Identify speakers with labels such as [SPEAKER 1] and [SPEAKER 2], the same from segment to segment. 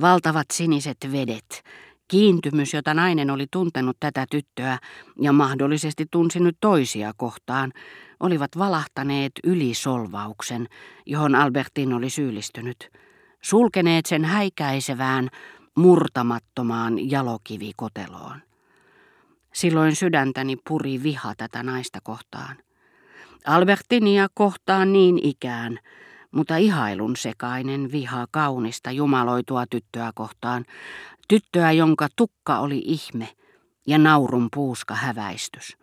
[SPEAKER 1] Valtavat siniset vedet, kiintymys, jota nainen oli tuntenut tätä tyttöä ja mahdollisesti tunsi nyt toisia kohtaan, olivat valahtaneet yli solvauksen, johon Albertin oli syyllistynyt, sulkeneet sen häikäisevään, murtamattomaan jalokivikoteloon. Silloin sydäntäni puri viha tätä naista kohtaan. Albertinia kohtaan niin ikään, mutta ihailun sekainen viha kaunista jumaloitua tyttöä kohtaan, tyttöä, jonka tukka oli ihme ja naurun puuska häväistys.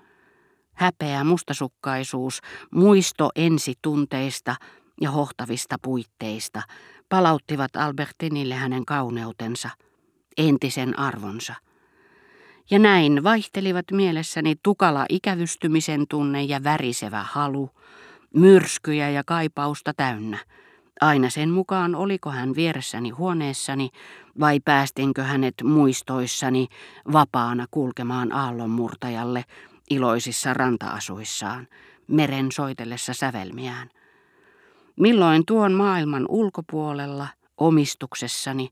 [SPEAKER 1] Häpeä, mustasukkaisuus, muisto ensitunteista ja hohtavista puitteista palauttivat Albertinille hänen kauneutensa, entisen arvonsa. Ja näin vaihtelivat mielessäni tukala ikävystymisen tunne ja värisevä halu, myrskyjä ja kaipausta täynnä. Aina sen mukaan, oliko hän vieressäni huoneessani vai päästinkö hänet muistoissani vapaana kulkemaan aallonmurtajalle iloisissa rantaasuissaan, meren soitellessa sävelmiään. Milloin tuon maailman ulkopuolella, omistuksessani,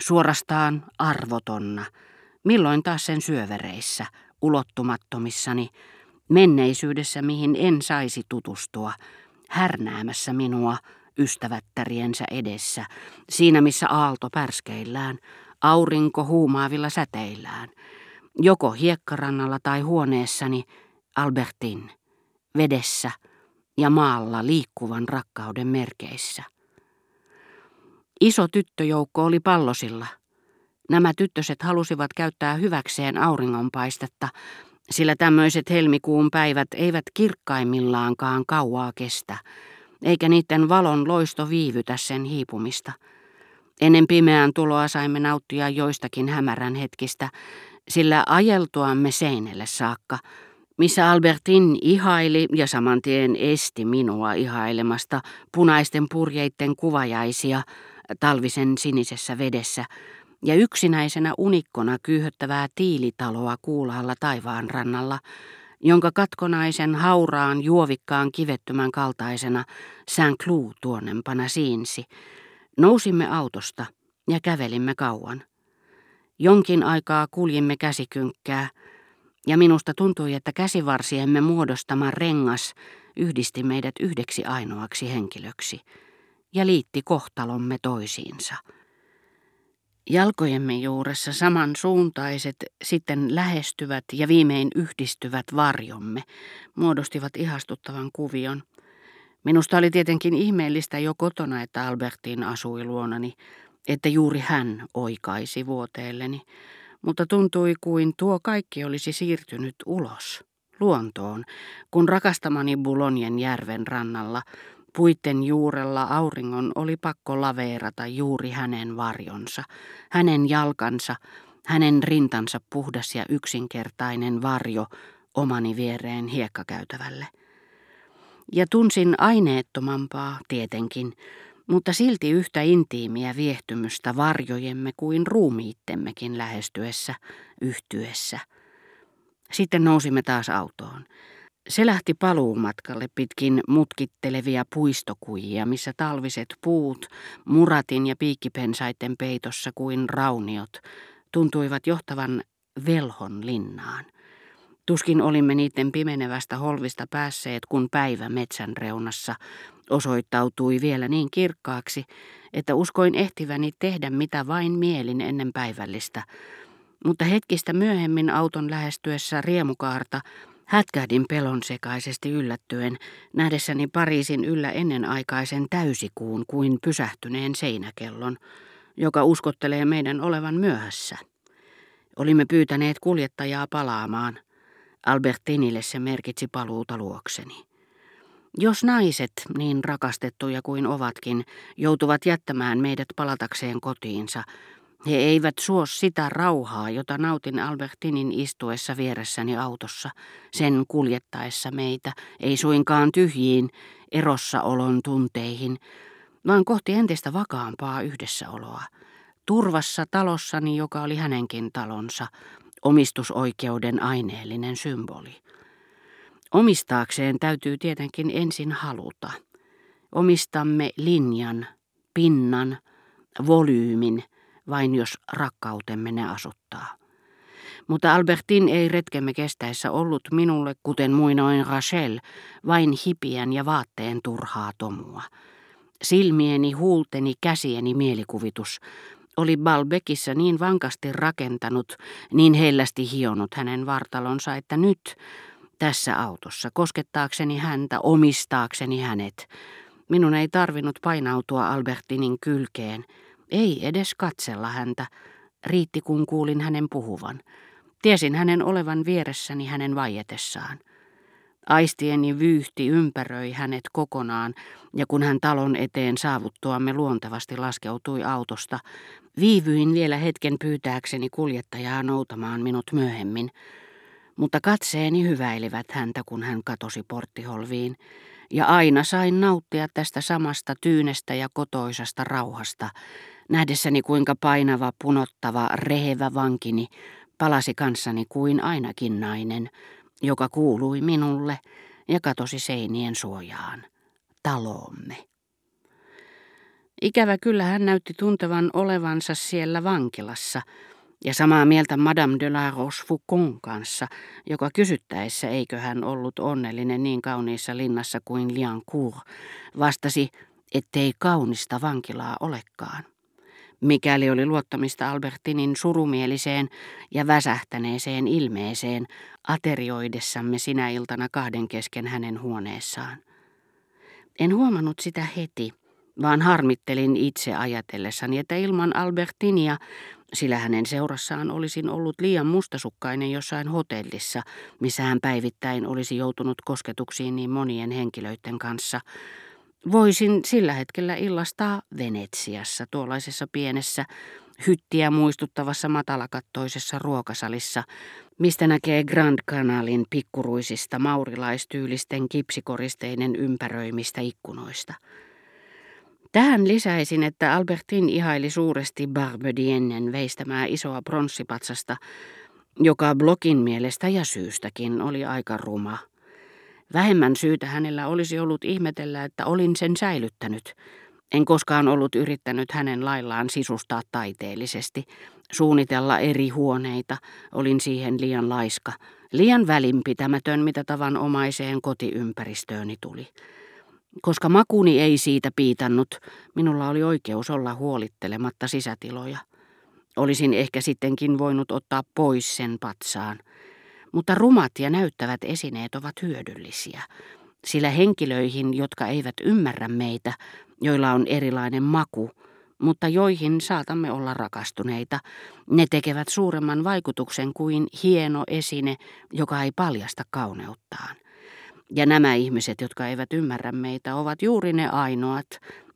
[SPEAKER 1] suorastaan arvotonna, milloin taas sen syövereissä, ulottumattomissani, menneisyydessä mihin en saisi tutustua, härnäämässä minua ystävättäriensä edessä, siinä missä aalto pärskeillään, aurinko huumaavilla säteillään, joko hiekkarannalla tai huoneessani Albertin, vedessä ja maalla liikkuvan rakkauden merkeissä. Iso tyttöjoukko oli pallosilla. Nämä tyttöset halusivat käyttää hyväkseen auringonpaistetta, sillä tämmöiset helmikuun päivät eivät kirkkaimmillaankaan kauaa kestä, eikä niiden valon loisto viivytä sen hiipumista. Ennen pimeän tuloa saimme nauttia joistakin hämärän hetkistä, sillä ajeltuamme seinälle saakka, missä Albertin ihaili ja samantien esti minua ihailemasta punaisten purjeitten kuvajaisia talvisen sinisessä vedessä ja yksinäisenä unikkona kyyhöttävää tiilitaloa kuulaalla taivaan rannalla, jonka katkonaisen hauraan juovikkaan kivettymän kaltaisena Saint Cloud tuonnempana siinsi. Nousimme autosta ja kävelimme kauan. Jonkin aikaa kuljimme käsikynkkää, ja minusta tuntui, että käsivarsiemme muodostama rengas yhdisti meidät yhdeksi ainoaksi henkilöksi ja liitti kohtalomme toisiinsa. Jalkojemme juuressa samansuuntaiset, sitten lähestyvät ja viimein yhdistyvät varjomme muodostivat ihastuttavan kuvion. Minusta oli tietenkin ihmeellistä jo kotona, että Albertin asui luonani, että juuri hän oikaisi vuoteelleni, mutta tuntui kuin tuo kaikki olisi siirtynyt ulos, luontoon, kun rakastamani Bulonien järven rannalla, puitten juurella auringon oli pakko laveerata juuri hänen varjonsa, hänen jalkansa, hänen rintansa puhdas ja yksinkertainen varjo omani viereen hiekkakäytävälle. Ja tunsin aineettomampaa, tietenkin, mutta silti yhtä intiimiä viehtymystä varjojemme kuin ruumiittemmekin lähestyessä, yhtyessä. Sitten nousimme taas autoon. Se lähti paluumatkalle pitkin mutkittelevia puistokujia, missä talviset puut, muratin ja piikkipensaiden peitossa kuin rauniot, tuntuivat johtavan velhon linnaan. Tuskin olimme niiden pimenevästä holvista päässeet, kun päivä metsän reunassa osoittautui vielä niin kirkkaaksi, että uskoin ehtiväni tehdä mitä vain mielin ennen päivällistä. Mutta hetkistä myöhemmin auton lähestyessä riemukaarta hätkähdin pelon sekaisesti yllättyen, nähdessäni Pariisin yllä ennenaikaisen täysikuun kuin pysähtyneen seinäkellon, joka uskottelee meidän olevan myöhässä. Olimme pyytäneet kuljettajaa palaamaan – Albertinille se merkitsi paluuta luokseni. Jos naiset, niin rakastettuja kuin ovatkin, joutuvat jättämään meidät palatakseen kotiinsa, he eivät suo sitä rauhaa, jota nautin Albertinin istuessa vieressäni autossa, sen kuljettaessa meitä, ei suinkaan tyhjiin, erossaolon tunteihin, vaan kohti entistä vakaampaa yhdessäoloa. Turvassa talossani, joka oli hänenkin talonsa, omistusoikeuden aineellinen symboli. Omistaakseen täytyy tietenkin ensin haluta. Omistamme linjan, pinnan, volyymin, vain jos rakkautemme ne asuttaa. Mutta Albertin ei retkemme kestäessä ollut minulle, kuten muinoin Rachel, vain hipiän ja vaatteen turhaa tomua. Silmieni, huulteni, käsieni mielikuvitus oli Balbekissa niin vankasti rakentanut, niin hellästi hionut hänen vartalonsa, että nyt, tässä autossa, koskettaakseni häntä, omistaakseni hänet, minun ei tarvinnut painautua Albertinin kylkeen, ei edes katsella häntä, riitti kun kuulin hänen puhuvan. Tiesin hänen olevan vieressäni hänen vaietessaan. Aistieni vyyhti ympäröi hänet kokonaan, ja kun hän talon eteen saavuttuamme luontevasti laskeutui autosta, viivyin vielä hetken pyytääkseni kuljettajaa noutamaan minut myöhemmin. Mutta katseeni hyväilivät häntä, kun hän katosi porttiholviin, ja aina sain nauttia tästä samasta tyynestä ja kotoisasta rauhasta, nähdessäni kuinka painava, punottava, rehevä vankini palasi kanssani kuin ainakin nainen, joka kuului minulle ja katosi seinien suojaan, taloomme. Ikävä kyllä hän näytti tuntevan olevansa siellä vankilassa, ja samaa mieltä Madame de la Rochefoucauld kanssa, joka kysyttäessä eikö hän ollut onnellinen niin kauniissa linnassa kuin Liancourt, vastasi, ettei kaunista vankilaa olekaan. Mikäli oli luottamista Albertinin surumieliseen ja väsähtäneeseen ilmeeseen aterioidessamme sinä iltana kahden kesken hänen huoneessaan. En huomannut sitä heti, vaan harmittelin itse ajatellessani, että ilman Albertinia, sillä hänen seurassaan olisin ollut liian mustasukkainen jossain hotellissa, missä hän päivittäin olisi joutunut kosketuksiin niin monien henkilöiden kanssa, Voisin sillä hetkellä illastaa Venetsiassa, tuollaisessa pienessä, hyttiä muistuttavassa matalakattoisessa ruokasalissa, mistä näkee Grand Canalin pikkuruisista maurilaistyylisten kipsikoristeinen ympäröimistä ikkunoista. Tähän lisäisin, että Albertin ihaili suuresti Barbediennen veistämää isoa pronssipatsasta, joka Blokin mielestä ja syystäkin oli aika ruma. Vähemmän syytä hänellä olisi ollut ihmetellä, että olin sen säilyttänyt. En koskaan ollut yrittänyt hänen laillaan sisustaa taiteellisesti, suunnitella eri huoneita, olin siihen liian laiska, liian välinpitämätön, mitä tavanomaiseen kotiympäristööni tuli. Koska makuni ei siitä piitannut, minulla oli oikeus olla huolittelematta sisätiloja. Olisin ehkä sittenkin voinut ottaa pois sen patsaan. Mutta rumat ja näyttävät esineet ovat hyödyllisiä, sillä henkilöihin, jotka eivät ymmärrä meitä, joilla on erilainen maku, mutta joihin saatamme olla rakastuneita, ne tekevät suuremman vaikutuksen kuin hieno esine, joka ei paljasta kauneuttaan. Ja nämä ihmiset, jotka eivät ymmärrä meitä, ovat juuri ne ainoat,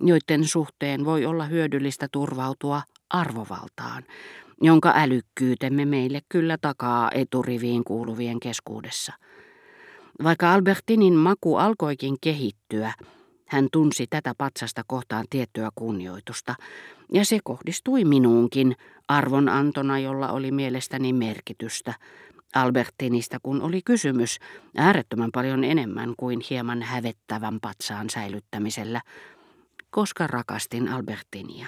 [SPEAKER 1] joiden suhteen voi olla hyödyllistä turvautua arvovaltaan, jonka älykkyytemme meille kyllä takaa eturiviin kuuluvien keskuudessa. Vaikka Albertinin maku alkoikin kehittyä, hän tunsi tätä patsasta kohtaan tiettyä kunnioitusta, ja se kohdistui minuunkin arvonantona, jolla oli mielestäni merkitystä. Albertinista, kun oli kysymys äärettömän paljon enemmän kuin hieman hävettävän patsaan säilyttämisellä, koska rakastin Albertinia.